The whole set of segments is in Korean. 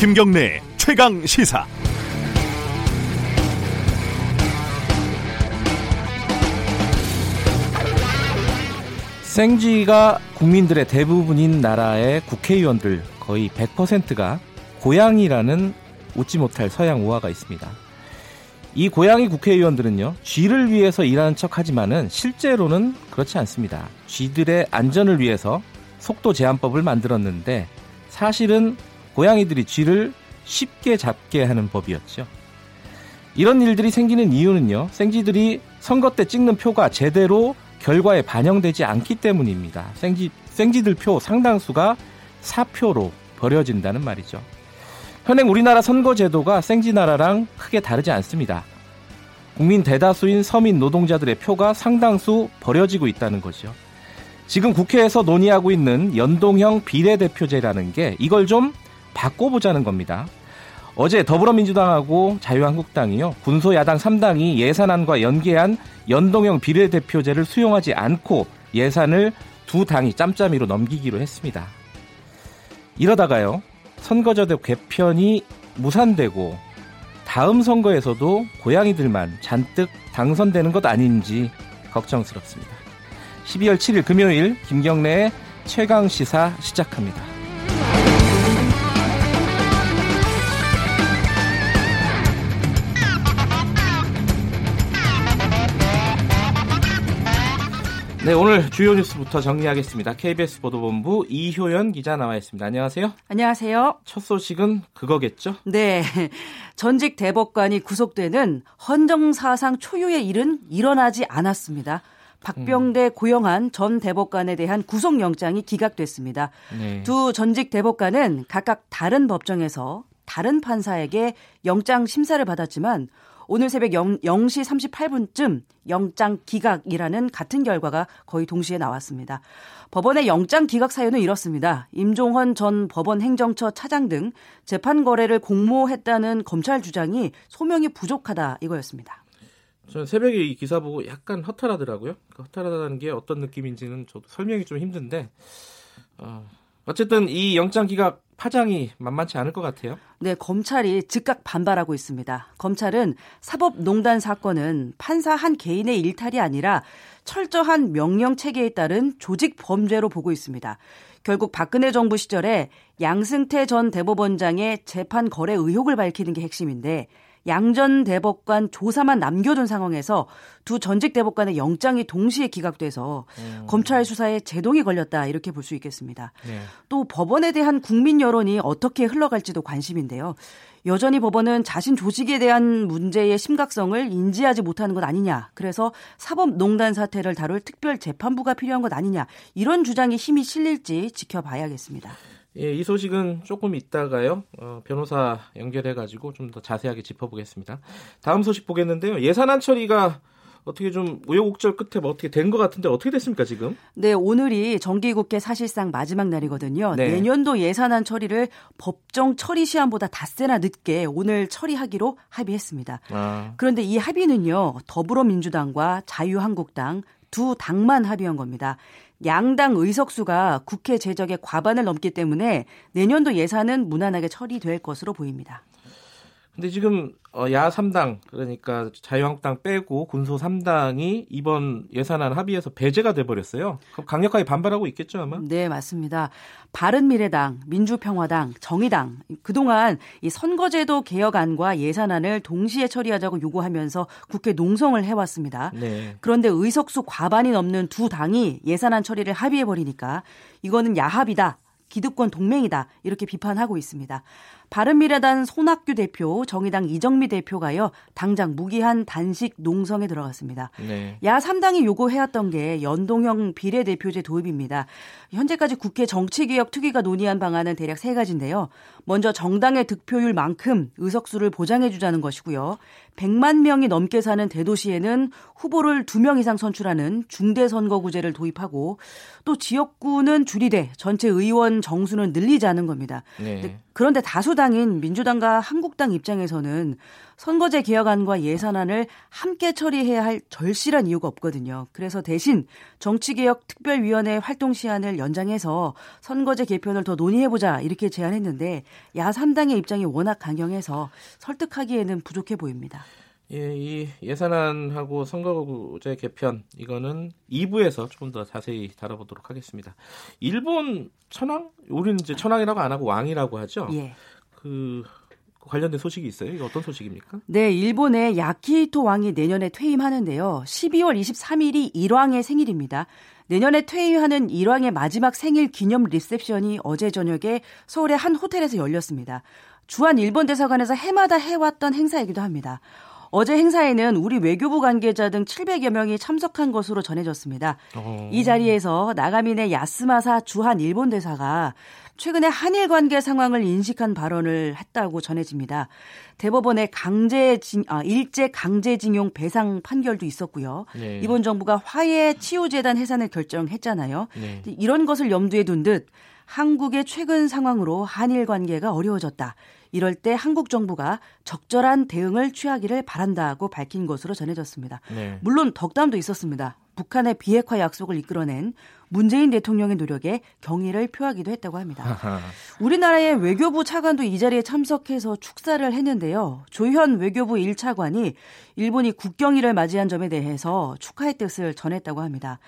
김경래 최강 시사. 생쥐가 국민들의 대부분인 나라의 국회의원들 거의 100%가 고양이라는 웃지 못할 서양 우화가 있습니다. 이 고양이 국회의원들은요, 쥐를 위해서 일하는 척 하지만은 실제로는 그렇지 않습니다. 쥐들의 안전을 위해서 속도 제한법을 만들었는데 사실은 고양이들이 쥐를 쉽게 잡게 하는 법이었죠. 이런 일들이 생기는 이유는요, 생쥐들이 선거 때 찍는 표가 제대로 결과에 반영되지 않기 때문입니다. 생쥐, 생쥐들 표 상당수가 사표로 버려진다는 말이죠. 현행 우리나라 선거제도가 생쥐나라랑 크게 다르지 않습니다. 국민 대다수인 서민 노동자들의 표가 상당수 버려지고 있다는 거죠. 지금 국회에서 논의하고 있는 연동형 비례대표제라는 게 이걸 좀 바꿔보자는 겁니다. 어제 더불어민주당하고 자유한국당이요. 군소야당 3당이 예산안과 연계한 연동형 비례대표제를 수용하지 않고 예산을 두 당이 짬짬이로 넘기기로 했습니다. 이러다가요. 선거제도 개편이 무산되고 다음 선거에서도 고양이들만 잔뜩 당선되는 것 아닌지 걱정스럽습니다. 12월 7일 금요일 김경래의 최강 시사 시작합니다. 네, 오늘 주요 뉴스부터 정리하겠습니다. KBS 보도본부 이효연 기자 나와 있습니다. 안녕하세요. 안녕하세요. 첫 소식은 그거겠죠? 네. 전직 대법관이 구속되는 헌정사상 초유의 일은 일어나지 않았습니다. 박병대 음. 고영한 전 대법관에 대한 구속영장이 기각됐습니다. 네. 두 전직 대법관은 각각 다른 법정에서 다른 판사에게 영장 심사를 받았지만 오늘 새벽 0, 0시 38분쯤 영장 기각이라는 같은 결과가 거의 동시에 나왔습니다. 법원의 영장 기각 사유는 이렇습니다. 임종헌 전 법원 행정처 차장 등 재판 거래를 공모했다는 검찰 주장이 소명이 부족하다 이거였습니다. 저는 새벽에 이 기사 보고 약간 허탈하더라고요. 그 허탈하다는 게 어떤 느낌인지는 저도 설명이 좀 힘든데 어, 어쨌든 이 영장 기각 파장이 만만치 않을 것 같아요. 네, 검찰이 즉각 반발하고 있습니다. 검찰은 사법농단 사건은 판사 한 개인의 일탈이 아니라 철저한 명령 체계에 따른 조직 범죄로 보고 있습니다. 결국 박근혜 정부 시절에 양승태 전 대법원장의 재판 거래 의혹을 밝히는 게 핵심인데 양전 대법관 조사만 남겨둔 상황에서 두 전직 대법관의 영장이 동시에 기각돼서 음. 검찰 수사에 제동이 걸렸다 이렇게 볼 수 있겠습니다. 네. 또 법원에 대한 국민 여론이 어떻게 흘러갈지도 관심인데요. 여전히 법원은 자신 조직에 대한 문제의 심각성을 인지하지 못하는 것 아니냐. 그래서 사법농단 사태를 다룰 특별 재판부가 필요한 것 아니냐. 이런 주장이 힘이 실릴지 지켜봐야겠습니다. 예, 이 소식은 조금 있다가요. 어, 변호사 연결해가지고 좀 더 자세하게 짚어보겠습니다. 다음 소식 보겠는데요. 예산안 처리가 어떻게 좀 우여곡절 끝에 뭐 어떻게 된 것 같은데 어떻게 됐습니까 지금? 네 오늘이 정기국회 사실상 마지막 날이거든요. 네. 내년도 예산안 처리를 법정 처리 시한보다 닷새나 늦게 오늘 처리하기로 합의했습니다. 아. 그런데 이 합의는요 더불어민주당과 자유한국당 두 당만 합의한 겁니다. 양당 의석수가 국회 제적의 과반을 넘기 때문에 내년도 예산은 무난하게 처리될 것으로 보입니다. 근데 지금 어, 야 3당 그러니까 자유한국당 빼고 군소 3당이 이번 예산안 합의에서 배제가 돼 버렸어요. 그럼 강력하게 반발하고 있겠죠, 아마? 네, 맞습니다. 바른미래당, 민주평화당, 정의당 그동안 이 선거제도 개혁안과 예산안을 동시에 처리하자고 요구하면서 국회 농성을 해 왔습니다. 네. 그런데 의석수 과반이 넘는 두 당이 예산안 처리를 합의해 버리니까 이거는 야합이다. 기득권 동맹이다. 이렇게 비판하고 있습니다. 바른미래당 손학규 대표, 정의당 이정미 대표가요, 당장 무기한 단식 농성에 들어갔습니다. 네. 야 3당이 요구해왔던 게 연동형 비례대표제 도입입니다. 현재까지 국회 정치개혁 특위가 논의한 방안은 대략 세 가지인데요. 먼저 정당의 득표율만큼 의석수를 보장해주자는 것이고요. 100만 명이 넘게 사는 대도시에는 후보를 2명 이상 선출하는 중대선거구제를 도입하고 또 지역구는 줄이되 전체 의원 정수는 늘리자는 겁니다. 네. 그런데 다수당인 민주당과 한국당 입장에서는 선거제 개혁안과 예산안을 함께 처리해야 할 절실한 이유가 없거든요. 그래서 대신 정치개혁 특별위원회 활동 시한을 연장해서 선거제 개편을 더 논의해보자 이렇게 제안했는데 야 3당의 입장이 워낙 강경해서 설득하기에는 부족해 보입니다. 예, 이 예산안하고 선거제 개편 이거는 2부에서 조금 더 자세히 다뤄보도록 하겠습니다. 일본 천황? 우리는 이제 천황이라고 안 하고 왕이라고 하죠. 예. 그 관련된 소식이 있어요. 이거 어떤 소식입니까? 네, 일본의 야키히토 왕이 내년에 퇴임하는데요. 12월 23일이 일왕의 생일입니다. 내년에 퇴임하는 일왕의 마지막 생일 기념 리셉션이 어제 저녁에 서울의 한 호텔에서 열렸습니다. 주한 일본 대사관에서 해마다 해왔던 행사이기도 합니다. 어제 행사에는 우리 외교부 관계자 등 700여 명이 참석한 것으로 전해졌습니다. 어... 이 자리에서 나가민의 야스마사 주한 일본 대사가 최근에 한일 관계 상황을 인식한 발언을 했다고 전해집니다. 대법원의 강제 징, 아, 일제 강제징용 배상 판결도 있었고요. 네. 이번 정부가 화해 치유재단 해산을 결정했잖아요. 네. 이런 것을 염두에 둔 듯 한국의 최근 상황으로 한일 관계가 어려워졌다. 이럴 때 한국 정부가 적절한 대응을 취하기를 바란다고 밝힌 것으로 전해졌습니다. 네. 물론 덕담도 있었습니다. 북한의 비핵화 약속을 이끌어낸 문재인 대통령의 노력에 경의를 표하기도 했다고 합니다. 우리나라의 외교부 차관도 이 자리에 참석해서 축사를 했는데요. 조현 외교부 1차관이 일본이 국경일을 맞이한 점에 대해서 축하의 뜻을 전했다고 합니다.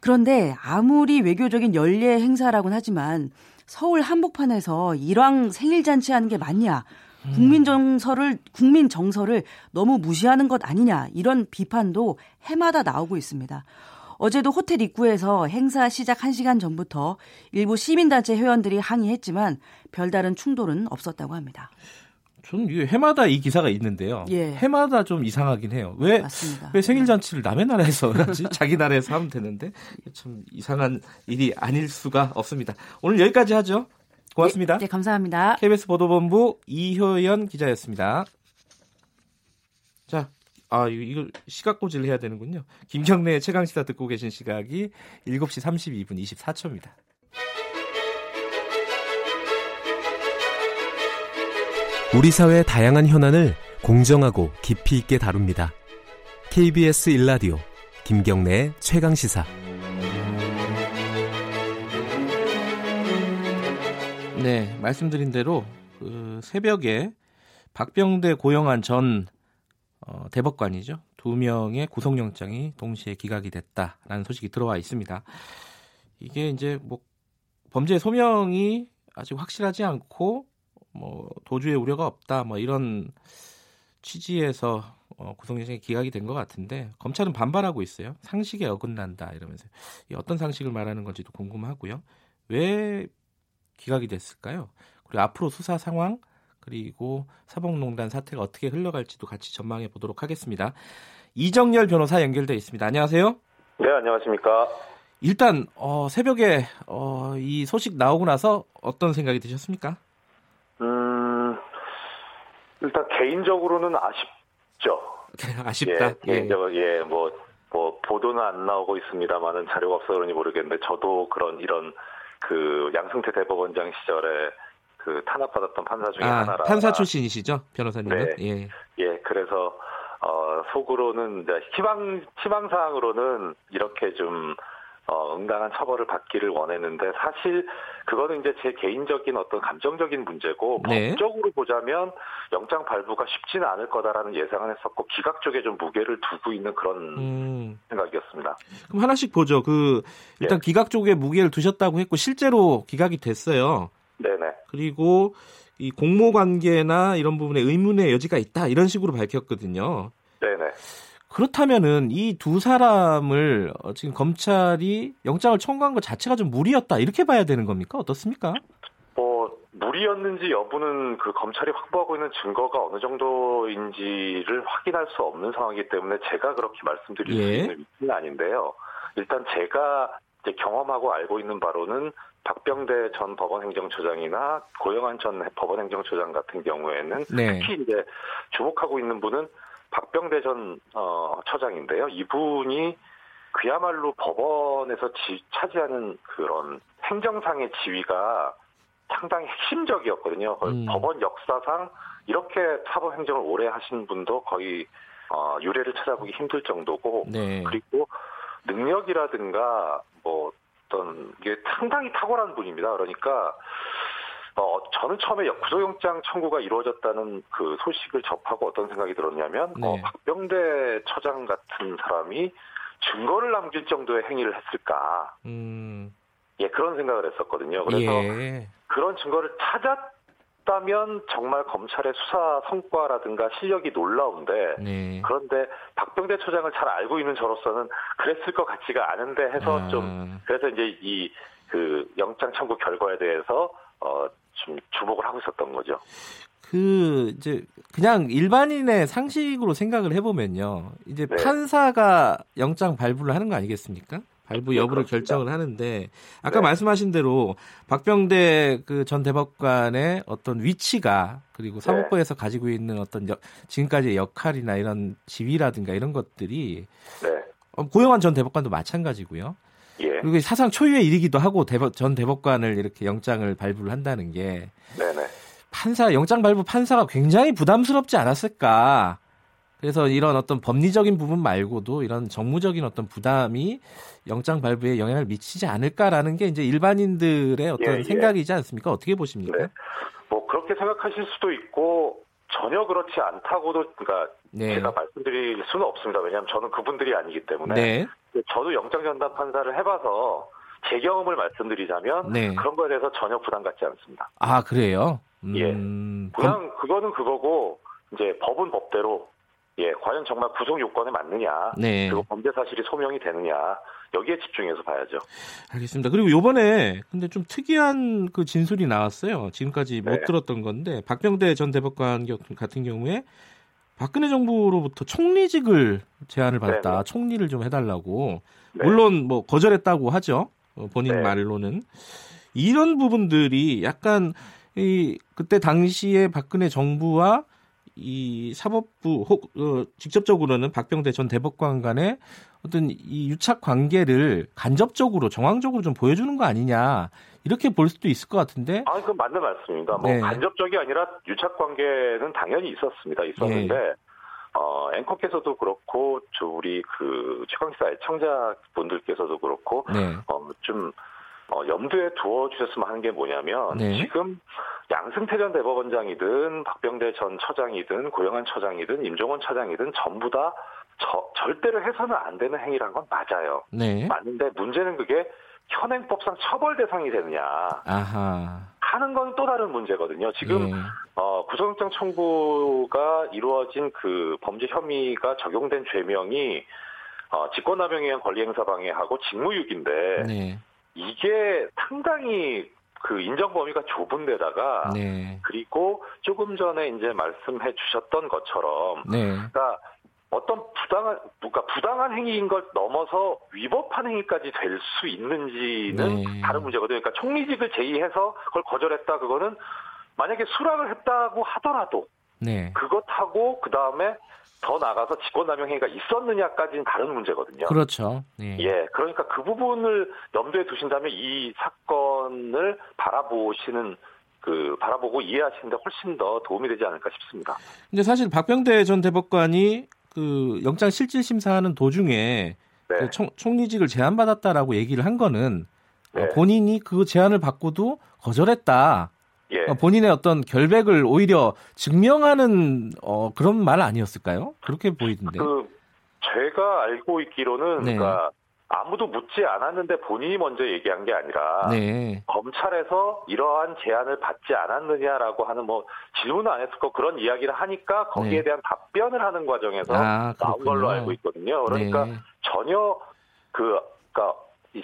그런데 아무리 외교적인 연례 행사라고는 하지만 서울 한복판에서 일왕 생일 잔치하는 게 맞냐? 국민 정서를 국민 정서를 너무 무시하는 것 아니냐 이런 비판도 해마다 나오고 있습니다. 어제도 호텔 입구에서 행사 시작 1시간 전부터 일부 시민단체 회원들이 항의했지만 별다른 충돌은 없었다고 합니다. 저는 이게 해마다 이 기사가 있는데요. 예. 해마다 좀 이상하긴 해요. 왜, 맞습니다. 왜 생일 잔치를 남의 나라에서 하지? 자기 나라에서 하면 되는데 참 이상한 일이 아닐 수가 없습니다. 오늘 여기까지 하죠. 고맙습니다. 네, 네 감사합니다. KBS 보도본부 이효연 기자였습니다. 자, 아, 이거 시각 고지를 해야 되는군요. 김경래 최강시사 듣고 계신 시각이 7시 32분 24초입니다. 우리 사회의 다양한 현안을 공정하고 깊이 있게 다룹니다. KBS 일라디오 김경래의 최강 시사. 네, 말씀드린 대로 그 새벽에 박병대 고영한 전 어, 대법관이죠. 두 명의 구속영장이 동시에 기각이 됐다라는 소식이 들어와 있습니다. 이게 이제 뭐 범죄 소명이 아직 확실하지 않고 뭐 도주의 우려가 없다 뭐 이런 취지에서 어, 구속영장이 기각이 된 것 같은데 검찰은 반발하고 있어요. 상식에 어긋난다 이러면서 어떤 상식을 말하는 건지도 궁금하고요. 왜 기각이 됐을까요? 그리고 앞으로 수사 상황 그리고 사법농단 사태가 어떻게 흘러갈지도 같이 전망해 보도록 하겠습니다. 이정열 변호사 연결돼 있습니다. 안녕하세요. 네, 안녕하십니까. 일단 어, 새벽에 어, 이 소식 나오고 나서 어떤 생각이 드셨습니까? 음, 일단 개인적으로는 아쉽죠. 아쉽다. 예, 개인적으로 예, 뭐, 뭐 보도는 안 나오고 있습니다만은 자료가 없어 그런지 모르겠는데 저도 그런 이런 그 양승태 대법원장 시절에 그 탄압받았던 판사 중에 아, 하나라. 판사 출신이시죠, 변호사님은? 네. 예. 예, 그래서 어, 속으로는 이제 희망 희망 사항으로는 이렇게 좀 어, 응당한 처벌을 받기를 원했는데 사실 그거는 이제 제 개인적인 어떤 감정적인 문제고 네. 법적으로 보자면 영장 발부가 쉽지는 않을 거다라는 예상을 했었고 기각 쪽에 좀 무게를 두고 있는 그런 음. 생각이었습니다. 그럼 하나씩 보죠. 그 일단 예. 기각 쪽에 무게를 두셨다고 했고 실제로 기각이 됐어요. 네네. 그리고 이 공모 관계나 이런 부분에 의문의 여지가 있다 이런 식으로 밝혔거든요. 네네. 그렇다면은 이 두 사람을 어, 지금 검찰이 영장을 청구한 것 자체가 좀 무리였다 이렇게 봐야 되는 겁니까? 어떻습니까? 뭐 무리였는지 여부는 그 검찰이 확보하고 있는 증거가 어느 정도인지를 확인할 수 없는 상황이기 때문에 제가 그렇게 말씀드릴 예. 수 있는 위치는 아닌데요. 일단 제가 이제 경험하고 알고 있는 바로는 박병대 전 법원행정처장이나 고영한 전 법원행정처장 같은 경우에는 네. 특히 이제 주목하고 있는 분은 박병대 전 어, 처장인데요. 이분이 그야말로 법원에서 지, 차지하는 그런 행정상의 지위가 상당히 핵심적이었거든요. 음. 법원 역사상 이렇게 사법 행정을 오래 하신 분도 거의 어, 유례를 찾아보기 힘들 정도고 네. 그리고 능력이라든가 뭐 어떤 게 상당히 탁월한 분입니다. 그러니까 어, 저는 처음에 구속영장 청구가 이루어졌다는 그 소식을 접하고 어떤 생각이 들었냐면, 네. 어, 박병대 처장 같은 사람이 증거를 남길 정도의 행위를 했을까. 음. 예, 그런 생각을 했었거든요. 그래서 예. 그런 증거를 찾았다면 정말 검찰의 수사 성과라든가 실력이 놀라운데, 네. 그런데 박병대 처장을 잘 알고 있는 저로서는 그랬을 것 같지가 않은데 해서 아. 좀, 그래서 이제 이 그 영장 청구 결과에 대해서 어, 좀 주목을 하고 있었던 거죠. 그 이제 그냥 일반인의 상식으로 생각을 해보면요. 이제 네. 판사가 영장 발부를 하는 거 아니겠습니까? 발부 네, 여부를 네, 결정을 하는데 아까 네. 말씀하신 대로 박병대 그 전 대법관의 어떤 위치가 그리고 네. 사법부에서 네. 가지고 있는 어떤 여, 지금까지의 역할이나 이런 지위라든가 이런 것들이 네. 어, 고영환 전 대법관도 마찬가지고요. 예. 그리고 사상 초유의 일이기도 하고 대법, 전 대법관을 이렇게 영장을 발부를 한다는 게 네네. 판사 영장 발부 판사가 굉장히 부담스럽지 않았을까. 그래서 이런 어떤 법리적인 부분 말고도 이런 정무적인 어떤 부담이 영장 발부에 영향을 미치지 않을까라는 게 이제 일반인들의 어떤 예, 예. 생각이지 않습니까? 어떻게 보십니까? 네. 뭐 그렇게 생각하실 수도 있고 전혀 그렇지 않다고도 그러니까 네. 제가 말씀드릴 수는 없습니다. 왜냐하면 저는 그분들이 아니기 때문에 네. 저도 영장 전담 판사를 해봐서 제 경험을 말씀드리자면 네. 그런 거에 대해서 전혀 부담 갖지 않습니다. 아 그래요? 예. 음... 예. 그냥 그거는 그거고 이제 법은 법대로 예 과연 정말 구속 요건에 맞느냐 네. 그리고 범죄 사실이 소명이 되느냐 여기에 집중해서 봐야죠. 알겠습니다. 그리고 요번에 근데 좀 특이한 그 진술이 나왔어요. 지금까지 못 네. 들었던 건데 박병대 전 대법관 같은 경우에 박근혜 정부로부터 총리직을 제안을 받았다. 네네. 총리를 좀 해달라고. 네. 물론 뭐 거절했다고 하죠. 어, 본인 네. 말로는 이런 부분들이 약간 이 그때 당시에 박근혜 정부와 이 사법부 혹 어, 직접적으로는 박병대 전 대법관 간의 어떤 이 유착 관계를 간접적으로 정황적으로 좀 보여주는 거 아니냐 이렇게 볼 수도 있을 것 같은데. 아, 그건 맞는 말씀입니다. 뭐 네. 간접적이 아니라 유착 관계는 당연히 있었습니다. 있었는데 네. 어, 앵커께서도 그렇고 저 우리 그 최강시사 애청자 분들께서도 그렇고 네. 어, 좀 어, 염두에 두어 주셨으면 하는 게 뭐냐면 네. 지금 양승태 전 대법원장이든 박병대 전 처장이든 고영한 처장이든 임종원 처장이든 전부 다 저, 절대로 해서는 안 되는 행위란 건 맞아요. 네. 맞는데 문제는 그게 현행법상 처벌 대상이 되느냐 아하. 하는 건 또 다른 문제거든요. 지금 네. 어, 구속영장 청구가 이루어진 그 범죄 혐의가 적용된 죄명이 어, 직권남용에 의한 권리행사 방해하고 직무유기인데 네. 이게 상당히 그 인정 범위가 좁은 데다가 네. 그리고 조금 전에 이제 말씀해 주셨던 것처럼 네. 그러니까 어떤 부당한 그러니까 부당한 행위인 걸 넘어서 위법한 행위까지 될 수 있는지는 네. 다른 문제거든요. 그러니까 총리직을 제의해서 그걸 거절했다 그거는 만약에 수락을 했다고 하더라도 네. 그것하고 그 다음에 더 나가서 직권남용 행위가 있었느냐까지는 다른 문제거든요. 그렇죠. 네. 예, 그러니까 그 부분을 염두에 두신다면 이 사건을 바라보시는 그 바라보고 이해하시는데 훨씬 더 도움이 되지 않을까 싶습니다. 근데 사실 박병대 전 대법관이 그 영장 실질 심사하는 도중에 네. 그 총, 총리직을 제안받았다라고 얘기를 한 거는 네. 본인이 그 제안을 받고도 거절했다. 예. 어, 본인의 어떤 결백을 오히려 증명하는 어, 그런 말 아니었을까요? 그렇게 보이던데. 그 제가 알고 있기로는 네. 그러니까 아무도 묻지 않았는데 본인이 먼저 얘기한 게 아니라 네. 검찰에서 이러한 제안을 받지 않았느냐라고 하는 뭐 질문은 안 했을 거 그런 이야기를 하니까 거기에 네. 대한 답변을 하는 과정에서 아, 나온 걸로 알고 있거든요. 그러니까 네. 전혀 그 그러니까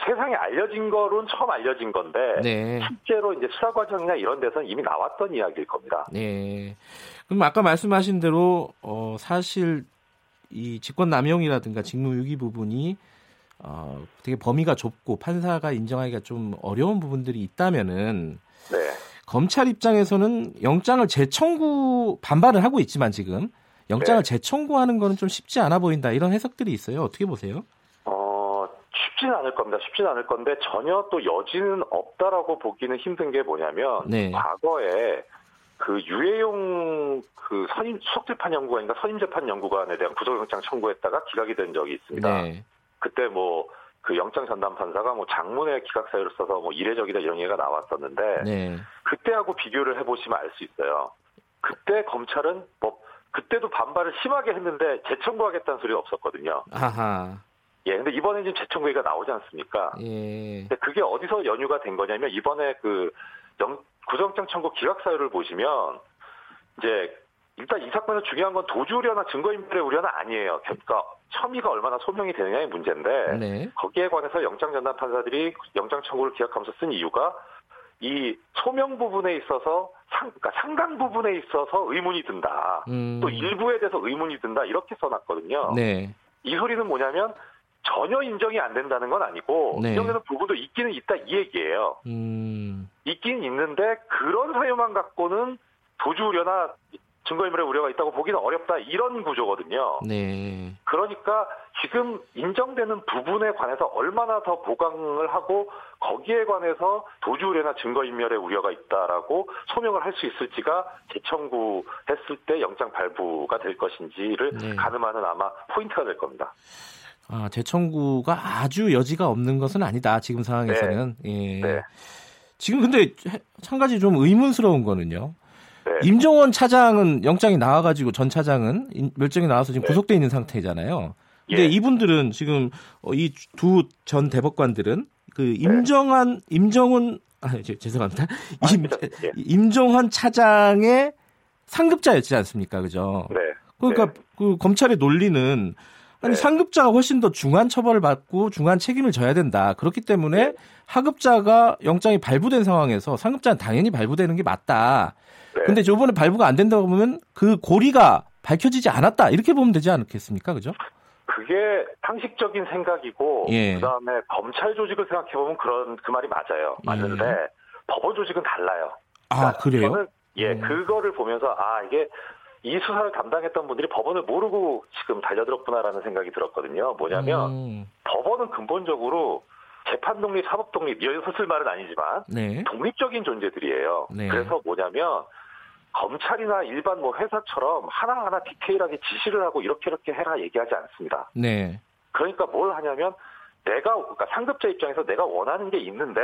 세상에 알려진 거로는 처음 알려진 건데 네. 실제로 이제 수사 과정이나 이런 데서는 이미 나왔던 이야기일 겁니다. 네. 그럼 아까 말씀하신 대로 어 사실 이 직권 남용이라든가 직무유기 부분이 어, 되게 범위가 좁고 판사가 인정하기가 좀 어려운 부분들이 있다면은 네. 검찰 입장에서는 영장을 재청구 반발을 하고 있지만 지금 영장을 네. 재청구하는 거는 좀 쉽지 않아 보인다 이런 해석들이 있어요. 어떻게 보세요? 어 쉽지는 않을 겁니다. 쉽지는 않을 건데 전혀 또 여지는 없다라고 보기는 힘든 게 뭐냐면 네. 과거에 그 유해용 그 선임 수석재판 연구관인가 선임 재판 연구관에 대한 구속영장 청구했다가 기각이 된 적이 있습니다. 네. 그때 뭐 그 영장 전담 판사가 뭐 장문의 기각 사유를 써서 뭐 이례적이다 이런 얘기가 나왔었는데 네. 그때하고 비교를 해보시면 알 수 있어요. 그때 검찰은 뭐 그때도 반발을 심하게 했는데 재청구하겠다는 소리가 없었거든요. 아하. 예, 근데 이번에 지금 재청구가 나오지 않습니까? 예. 근데 그게 어디서 연유가 된 거냐면 이번에 그 영, 구정장 청구 기각 사유를 보시면 이제 일단 이 사건에서 중요한 건 도주 우려나 증거 인멸의 우려는 아니에요. 그러니까 혐의가 얼마나 소명이 되느냐의 문제인데 네. 거기에 관해서 영장 전담 판사들이 영장 청구를 기각하면서 쓴 이유가 이 소명 부분에 있어서 상, 그러니까 상당 부분에 있어서 의문이 든다. 음. 또 일부에 대해서 의문이 든다. 이렇게 써놨거든요. 네. 이 소리는 뭐냐면 전혀 인정이 안 된다는 건 아니고 네. 인정되는 부분도 있기는 있다 이 얘기예요. 음. 있긴 있는데 그런 사유만 갖고는 도주 우려나 증거인멸의 우려가 있다고 보기는 어렵다 이런 구조거든요. 네. 그러니까 지금 인정되는 부분에 관해서 얼마나 더 보강을 하고 거기에 관해서 도주 우려나 증거인멸의 우려가 있다라고 소명을 할 수 있을지가 재청구했을 때 영장 발부가 될 것인지를 네. 가늠하는 아마 포인트가 될 겁니다. 아, 재청구가 아주 여지가 없는 것은 아니다. 지금 상황에서는. 네. 예. 네. 지금 근데 한 가지 좀 의문스러운 거는요. 네. 임종원 차장은 영장이 나와가지고 전 차장은 멸정이 나와서 지금 네. 구속돼 있는 상태잖아요. 근데 예. 이분들은 지금 어, 이두 전 대법관들은 그 네. 임정한 임정훈 아 죄송합니다. 임, 예. 임종환 차장의 상급자였지 않습니까, 그죠? 네. 그러니까 네. 그 검찰의 논리는 아니 네. 상급자가 훨씬 더 중한 처벌을 받고 중한 책임을 져야 된다. 그렇기 때문에 네. 하급자가 영장이 발부된 상황에서 상급자는 당연히 발부되는 게 맞다. 네. 근데 저번에 발부가 안 된다고 보면 그 고리가 밝혀지지 않았다. 이렇게 보면 되지 않겠습니까? 그죠? 그게 상식적인 생각이고 예. 그다음에 검찰 조직을 생각해 보면 그런 그 말이 맞아요. 맞는데 예. 법원 조직은 달라요. 아, 그러니까 아 그래요? 저는 예 음. 그거를 보면서 아 이게 이 수사를 담당했던 분들이 법원을 모르고 지금 달려들었구나라는 생각이 들었거든요. 뭐냐면 음. 법원은 근본적으로 재판 독립, 사법 독립, 여기서 쓸 말은 아니지만 네. 독립적인 존재들이에요. 네. 그래서 뭐냐면 검찰이나 일반 뭐 회사처럼 하나하나 디테일하게 지시를 하고 이렇게 이렇게 해라 얘기하지 않습니다. 네. 그러니까 뭘 하냐면 내가 그러니까 상급자 입장에서 내가 원하는 게 있는데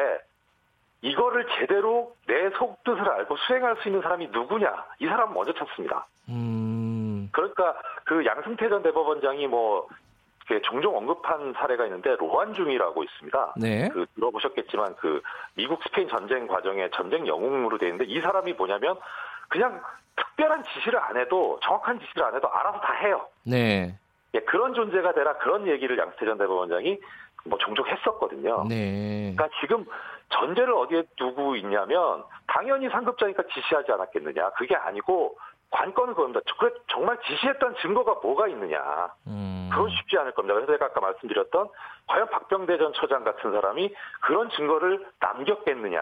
이거를 제대로 내 속뜻을 알고 수행할 수 있는 사람이 누구냐 이 사람 먼저 찾습니다. 음. 그러니까 그 양승태 전 대법원장이 뭐 종종 언급한 사례가 있는데 로한중이라고 있습니다. 네. 그 들어보셨겠지만 그 미국 스페인 전쟁 과정에 전쟁 영웅으로 돼 있는데 이 사람이 뭐냐면 그냥 특별한 지시를 안 해도 정확한 지시를 안 해도 알아서 다 해요. 네. 예, 그런 존재가 되라 그런 얘기를 양승태 전 대법원장이 뭐 종종 했었거든요. 네. 그러니까 지금 전제를 어디에 두고 있냐면 당연히 상급자니까 지시하지 않았겠느냐. 그게 아니고 관건은 그겁니다. 정말 지시했던 증거가 뭐가 있느냐. 음. 그건 쉽지 않을 겁니다. 그래서 제가 아까 말씀드렸던 과연 박병대 전 처장 같은 사람이 그런 증거를 남겼겠느냐.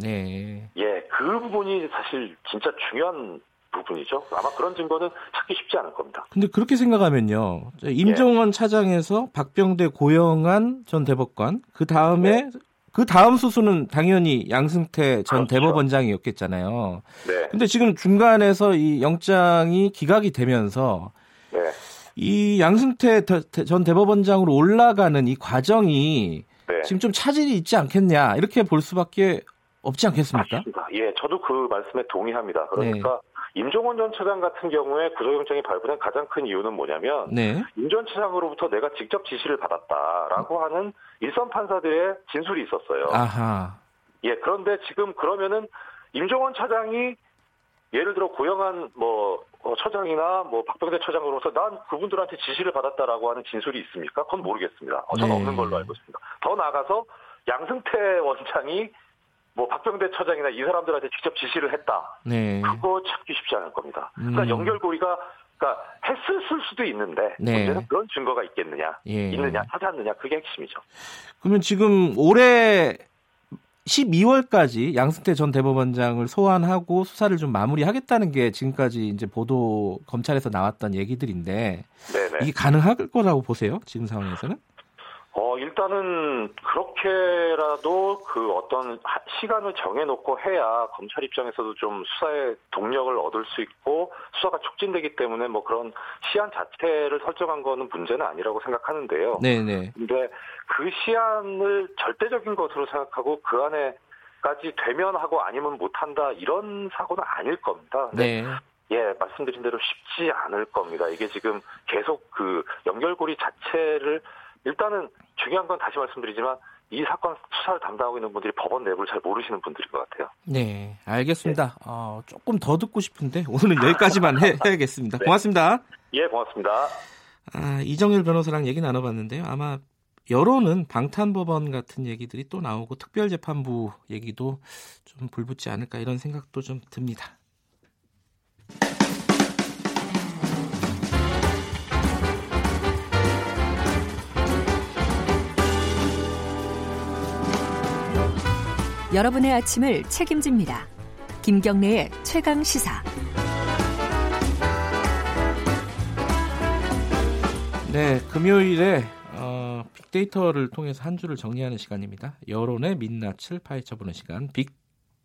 네. 예, 그 부분이 사실 진짜 중요한 부분이죠. 아마 그런 증거는 찾기 쉽지 않을 겁니다. 근데 그렇게 생각하면요. 임종원 예. 차장에서 박병대 고영한 전 대법관, 그 다음에 네. 그 다음 수수는 당연히 양승태 전 그렇죠. 대법원장이었겠잖아요. 네. 근데 지금 중간에서 이 영장이 기각이 되면서 네. 이 양승태 전 대법원장으로 올라가는 이 과정이 네. 지금 좀 차질이 있지 않겠냐 이렇게 볼 수밖에 없지 않겠습니까? 맞습니다. 예, 저도 그 말씀에 동의합니다. 그러니까 네. 임종원 전 차장 같은 경우에 구속영장이 발부된 가장 큰 이유는 뭐냐면 네. 임전 차장으로부터 내가 직접 지시를 받았다라고 하는 일선 판사들의 진술이 있었어요. 아하. 예, 그런데 지금 그러면은 임종원 차장이 예를 들어 고영한 뭐 어, 처장이나 뭐 박병대 처장으로서 난 그분들한테 지시를 받았다라고 하는 진술이 있습니까? 그건 모르겠습니다. 어, 저는 네. 없는 걸로 알고 있습니다. 더 나아가서 양승태 원장이 뭐 박병대 처장이나 이 사람들한테 직접 지시를 했다. 네. 그거 찾기 쉽지 않을 겁니다. 그러니까 음. 연결고리가 그러니까 했을 수도 있는데 네. 문제는 그런 증거가 있겠느냐, 예. 있느냐, 찾았느냐 그게 핵심이죠. 그러면 지금 올해 12월까지 양승태 전 대법원장을 소환하고 수사를 좀 마무리하겠다는 게 지금까지 이제 보도 검찰에서 나왔던 얘기들인데 네네. 이게 가능할 거라고 보세요? 지금 상황에서는? 어, 일단은 그렇게라도 그 어떤 시간을 정해놓고 해야 검찰 입장에서도 좀 수사의 동력을 얻을 수 있고 수사가 촉진되기 때문에 뭐 그런 시한 자체를 설정한 거는 문제는 아니라고 생각하는데요. 네네. 근데 그 시한을 절대적인 것으로 생각하고 그 안에 까지 되면 하고 아니면 못한다 이런 사고는 아닐 겁니다. 네. 예, 말씀드린 대로 쉽지 않을 겁니다. 이게 지금 계속 그 연결고리 자체를 일단은 중요한 건 다시 말씀드리지만 이 사건 수사를 담당하고 있는 분들이 법원 내부를 잘 모르시는 분들인 것 같아요. 네, 알겠습니다. 네. 어, 조금 더 듣고 싶은데 오늘은 여기까지만 해, 야겠습니다 네. 고맙습니다. 예, 고맙습니다. 아, 이정일 변호사랑 얘기 나눠봤는데요. 아마 여론은 방탄법원 같은 얘기들이 또 나오고 특별재판부 얘기도 좀 불붙지 않을까 이런 생각도 좀 듭니다. 여러분의 아침을 책임집니다. 김경래의 최강 시사. 네, 금요일에 어, 빅데이터를 통해서 한 주를 정리하는 시간입니다. 여론의 민낯을 파헤쳐보는 시간, 빅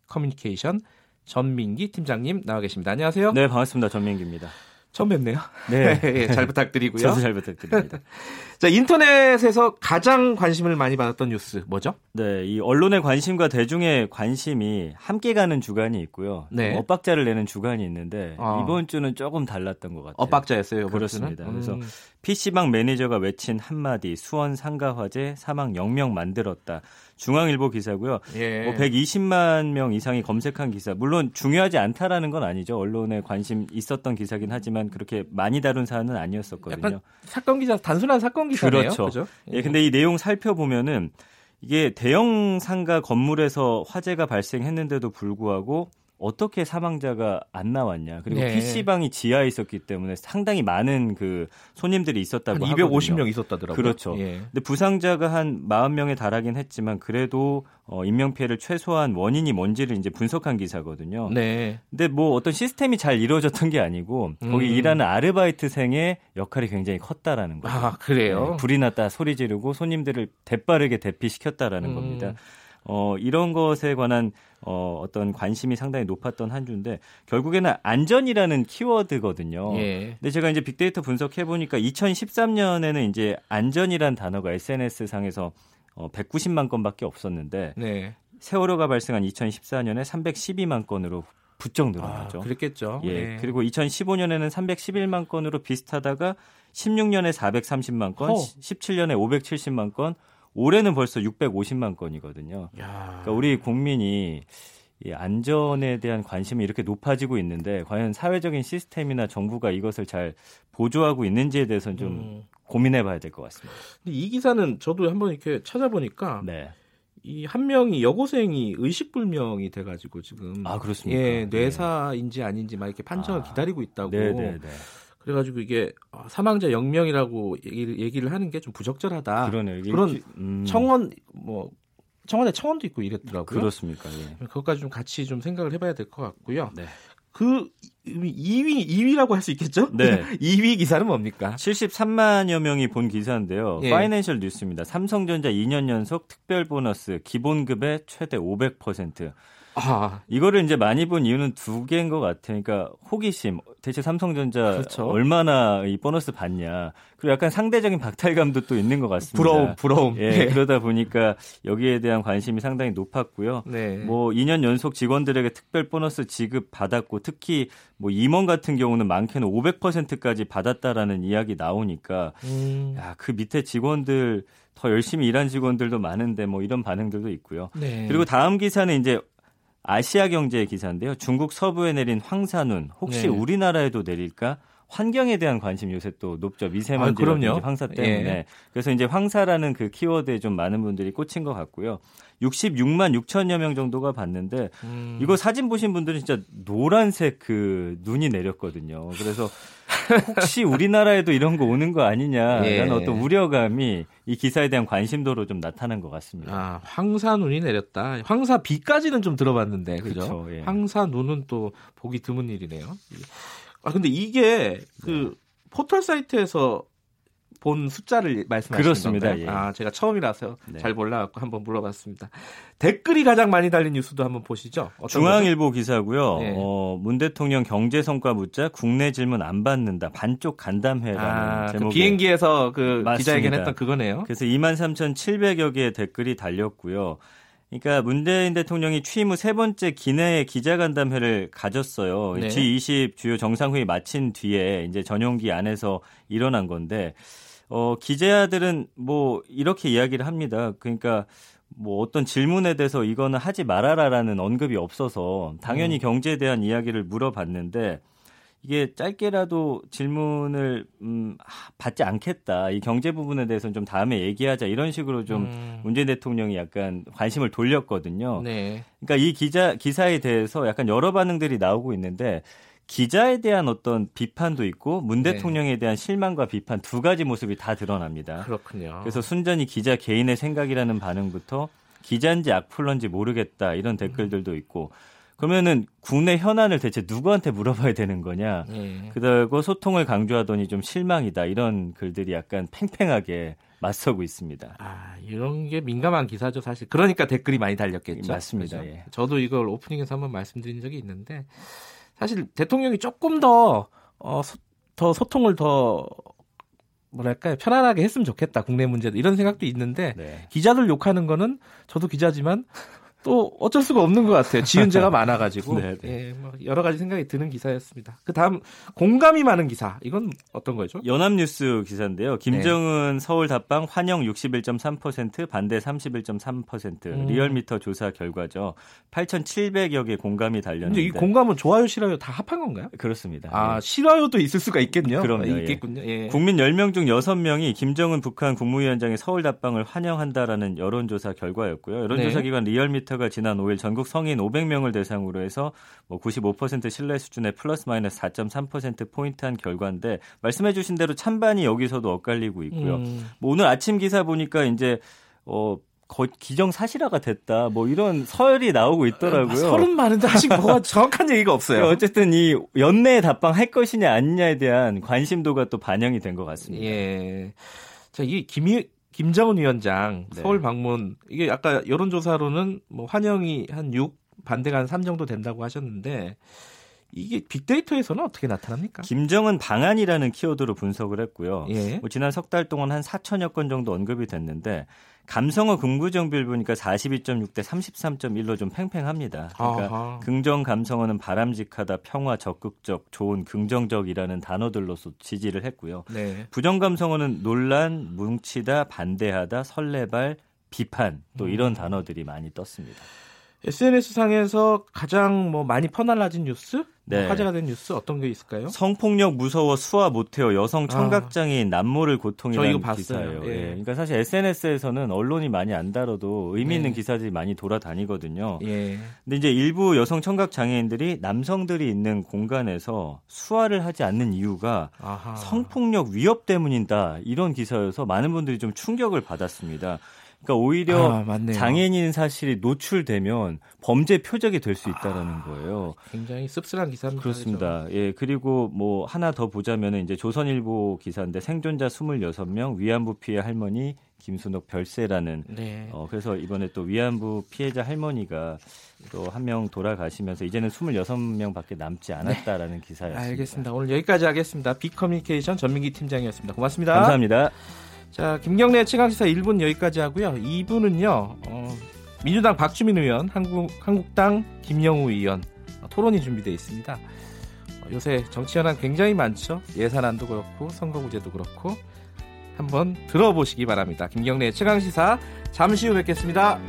커뮤니케이션 전민기 팀장님 나와 계십니다. 안녕하세요. 네, 반갑습니다. 전민기입니다. 처음 뵙네요. 네. 예, 잘 부탁드리고요. 저도 잘 부탁드립니다. 자, 인터넷에서 가장 관심을 많이 받았던 뉴스 뭐죠? 네, 이 언론의 관심과 대중의 관심이 함께 가는 주간이 있고요. 네. 엇박자를 내는 주간이 있는데 어. 이번 주는 조금 달랐던 것 같아요. 엇박자였어요. 그렇습니다. 음. 그래서 PC방 매니저가 외친 한마디 수원 상가 화재 사망 0명 만들었다. 중앙일보 기사고요. 예. 뭐 120만 명 이상이 검색한 기사. 물론 중요하지 않다라는 건 아니죠. 언론에 관심 있었던 기사긴 하지만 그렇게 많이 다룬 사안은 아니었었거든요. 사건 기사 단순한 사건 기사네요. 그렇죠. 그죠? 예. 예, 근데 이 내용 살펴보면은 이게 대형 상가 건물에서 화재가 발생했는데도 불구하고 어떻게 사망자가 안 나왔냐. 그리고 네. PC방이 지하에 있었기 때문에 상당히 많은 그 손님들이 있었다고 한 250명 하거든요. 있었다더라고요. 그렇죠. 예. 근데 부상자가 한 40명에 달하긴 했지만 그래도 어 인명 피해를 최소한 원인이 뭔지를 이제 분석한 기사거든요. 네. 근데 뭐 어떤 시스템이 잘 이루어졌던 게 아니고 거기 음. 일하는 아르바이트생의 역할이 굉장히 컸다라는 거죠. 아, 그래요. 네. 불이 났다 소리 지르고 손님들을 대빠르게 대피시켰다라는 음. 겁니다. 어, 이런 것에 관한 어, 어떤 관심이 상당히 높았던 한 주인데 결국에는 안전이라는 키워드거든요. 예. 근데 제가 이제 빅데이터 분석해 보니까 2013년에는 이제 안전이란 단어가 SNS 상에서 어, 190만 건밖에 없었는데 네. 세월호가 발생한 2014년에 312만 건으로 부쩍 늘어났죠. 아, 그랬겠죠. 예. 네. 그리고 2015년에는 311만 건으로 비슷하다가 16년에 430만 건, 허. 17년에 570만 건, 올해는 벌써 650만 건이거든요. 그러니까 우리 국민이 이 안전에 대한 관심이 이렇게 높아지고 있는데 과연 사회적인 시스템이나 정부가 이것을 잘 보조하고 있는지에 대해서는 좀 음. 고민해 봐야 될 것 같습니다. 근데 이 기사는 저도 한번 이렇게 찾아보니까 네. 이한 명이 여고생이 의식불명이 돼가지고 지금 아 그렇습니까? 예, 네. 뇌사인지 아닌지 막 이렇게 판정을 아, 기다리고 있다고. 네네네. 그래가지고 이게 어, 사망자 0명이라고 얘기를, 얘기를 하는 게 좀 부적절하다. 그러네요. 그런 음. 청원 뭐 청원에 청원도 있고 이랬더라고요. 그렇습니까? 예. 그것까지 좀 같이 좀 생각을 해봐야 될 것 같고요. 네. 그 2위 2위라고 할 수 있겠죠? 네. 2위 기사는 뭡니까? 73만여 명이 본 기사인데요. 예. 파이낸셜 뉴스입니다. 삼성전자 2년 연속 특별 보너스 기본급의 최대 500%. 아. 이거를 이제 많이 본 이유는 두 개인 것 같아요. 그러니까 호기심. 대체 삼성전자 그렇죠. 얼마나 이 보너스 받냐. 그리고 약간 상대적인 박탈감도 또 있는 것 같습니다. 부러움, 부러움. 예, 네. 그러다 보니까 여기에 대한 관심이 상당히 높았고요. 네. 뭐 2년 연속 직원들에게 특별 보너스 지급 받았고 특히 뭐 임원 같은 경우는 많게는 500%까지 받았다라는 이야기 나오니까 음. 야, 그 밑에 직원들 더 열심히 일한 직원들도 많은데 뭐 이런 반응들도 있고요. 네. 그리고 다음 기사는 이제 아시아 경제 기사인데요. 중국 서부에 내린 황사눈 혹시 네. 우리나라에도 내릴까? 환경에 대한 관심 요새 또 높죠. 미세먼지, 아, 황사 때문에. 예. 그래서 이제 황사라는 그 키워드에 좀 많은 분들이 꽂힌 것 같고요. 66만 6천여 명 정도가 봤는데 음. 이거 사진 보신 분들은 진짜 노란색 그 눈이 내렸거든요. 그래서 혹시 우리나라에도 이런 거 오는 거 아니냐라는 예. 어떤 우려감이 이 기사에 대한 관심도로 좀 나타난 것 같습니다. 아, 황사 눈이 내렸다. 황사 비까지는 좀 들어봤는데 그죠? 그쵸, 예. 황사 눈은 또 보기 드문 일이네요. 아 근데 이게 그 네. 포털 사이트에서 본 숫자를 말씀하시는 그렇습니다. 건가요? 예. 아, 제가 처음이라서 네. 잘 몰라갖고 한번 물어봤습니다. 댓글이 가장 많이 달린 뉴스도 한번 보시죠. 중앙일보 거죠? 기사고요. 네. 어, 문 대통령 경제 성과 묻자 국내 질문 안 받는다. 반쪽 간담회라는 아, 제목. 그 비행기에서 그 기자회견했던 그거네요. 그래서 23,700여 개의 댓글이 달렸고요. 그러니까 문재인 대통령이 취임 후 세 번째 기내 기자간담회를 가졌어요. 네. G20 주요 정상회의 마친 뒤에 이제 전용기 안에서 일어난 건데 어, 기자들은 뭐 이렇게 이야기를 합니다. 그러니까 뭐 어떤 질문에 대해서 이거는 하지 말아라라는 언급이 없어서 당연히 음. 경제에 대한 이야기를 물어봤는데 이게 짧게라도 질문을 음, 받지 않겠다. 이 경제 부분에 대해서는 좀 다음에 얘기하자. 이런 식으로 좀 음. 문재인 대통령이 약간 관심을 돌렸거든요. 네. 그러니까 이 기자 기사에 대해서 약간 여러 반응들이 나오고 있는데 기자에 대한 어떤 비판도 있고 문 네. 대통령에 대한 실망과 비판 두 가지 모습이 다 드러납니다. 그렇군요. 그래서 순전히 기자 개인의 생각이라는 반응부터 기자인지 악플런지 모르겠다 이런 댓글들도 있고 그러면은 국내 현안을 대체 누구한테 물어봐야 되는 거냐. 네. 그러고 소통을 강조하더니 좀 실망이다 이런 글들이 약간 팽팽하게 맞서고 있습니다. 아 이런 게 민감한 기사죠 사실. 그러니까 댓글이 많이 달렸겠죠. 맞습니다. 그렇죠? 예. 저도 이걸 오프닝에서 한번 말씀드린 적이 있는데 사실 대통령이 조금 더, 어, 소, 더 소통을 더 뭐랄까요 편안하게 했으면 좋겠다 국내 문제도 이런 생각도 있는데 네. 기자들 욕하는 거는 저도 기자지만 또 어쩔 수가 없는 것 같아요. 지은죄가 많아가지고 네, 네. 예, 뭐 여러 가지 생각이 드는 기사였습니다. 그 다음 공감이 많은 기사 이건 어떤 거죠? 연합뉴스 기사인데요. 김정은 네. 서울 답방 환영 61.3% 반대 31.3% 음. 리얼미터 조사 결과죠. 8,700여 개 공감이 달렸는데 이 공감은 좋아요 싫어요 다 합한 건가요? 그렇습니다. 아 예. 싫어요도 있을 수가 있겠네요. 그럼요. 아, 있겠군요. 예. 국민 10명 중 6명이 김정은 북한 국무위원장의 서울 답방을 환영한다라는 여론조사 결과였고요. 여론조사 네. 기관 리얼미터 데이터가 지난 5일 전국 성인 500명을 대상으로 해서 뭐 95% 신뢰 수준의 플러스 마이너스 4.3% 포인트 한 결과인데 말씀해 주신 대로 찬반이 여기서도 엇갈리고 있고요. 음. 뭐 오늘 아침 기사 보니까 이제 어 기정 사실화가 됐다. 뭐 이런 서열이 나오고 있더라고요. 서른 많은데 아직 뭐가 정확한 얘기가 없어요. 어쨌든 이 연내에 답방 할 것이냐 아니냐에 대한 관심도가 또 반영이 된 것 같습니다. 예. 자, 이 김희 김정은 위원장 네. 서울 방문 이게 아까 여론조사로는 뭐 환영이 한 6, 반대가 한 3 정도 된다고 하셨는데 이게 빅데이터에서는 어떻게 나타납니까? 김정은 방안이라는 키워드로 분석을 했고요. 예. 뭐 지난 석 달 동안 한 4천여 건 정도 언급이 됐는데 감성어 긍부정비를 보니까 42.6 대 33.1로 좀 팽팽합니다. 그러니까 아하. 긍정 감성어는 바람직하다, 평화, 적극적, 좋은, 긍정적이라는 단어들로서 지지를 했고요. 네. 부정 감성어는 논란, 뭉치다, 반대하다, 설레발, 비판 또 이런 음. 단어들이 많이 떴습니다. SNS 상에서 가장 뭐 많이 퍼날라진 뉴스, 뭐 네. 뭐 화제가 된 뉴스 어떤 게 있을까요? 성폭력 무서워 수화 못해요. 여성 청각장애인 아. 남모를 고통이라는 기사예요. 예. 예. 그러니까 사실 SNS에서는 언론이 많이 안 다뤄도 의미 있는 네. 기사들이 많이 돌아다니거든요. 예. 근데 이제 일부 여성 청각 장애인들이 남성들이 있는 공간에서 수화를 하지 않는 이유가 아하. 성폭력 위협 때문이다 이런 기사여서 많은 분들이 좀 충격을 받았습니다. 그러니까 오히려 아, 장애인인 사실이 노출되면 범죄 표적이 될 수 있다라는 아, 거예요. 굉장히 씁쓸한 기사입니다. 그렇습니다. 예, 그리고 뭐 하나 더 보자면은 이제 조선일보 기사인데 생존자 26명 위안부 피해 할머니 김순옥 별세라는 네. 어 그래서 이번에 또 위안부 피해자 할머니가 또 한 명 돌아가시면서 이제는 26명밖에 남지 않았다라는 네. 기사였습니다. 알겠습니다. 오늘 여기까지 하겠습니다. 빅커뮤니케이션 전민기 팀장이었습니다. 고맙습니다. 감사합니다. 자, 김경래 최강시사 1분 여기까지 하고요. 2부는요, 어, 민주당 박주민 의원, 한국, 한국당 김영우 의원 어, 토론이 준비되어 있습니다. 어, 요새 정치 현안 굉장히 많죠. 예산안도 그렇고, 선거구제도 그렇고, 한번 들어보시기 바랍니다. 김경래 최강 시사 잠시 후 뵙겠습니다.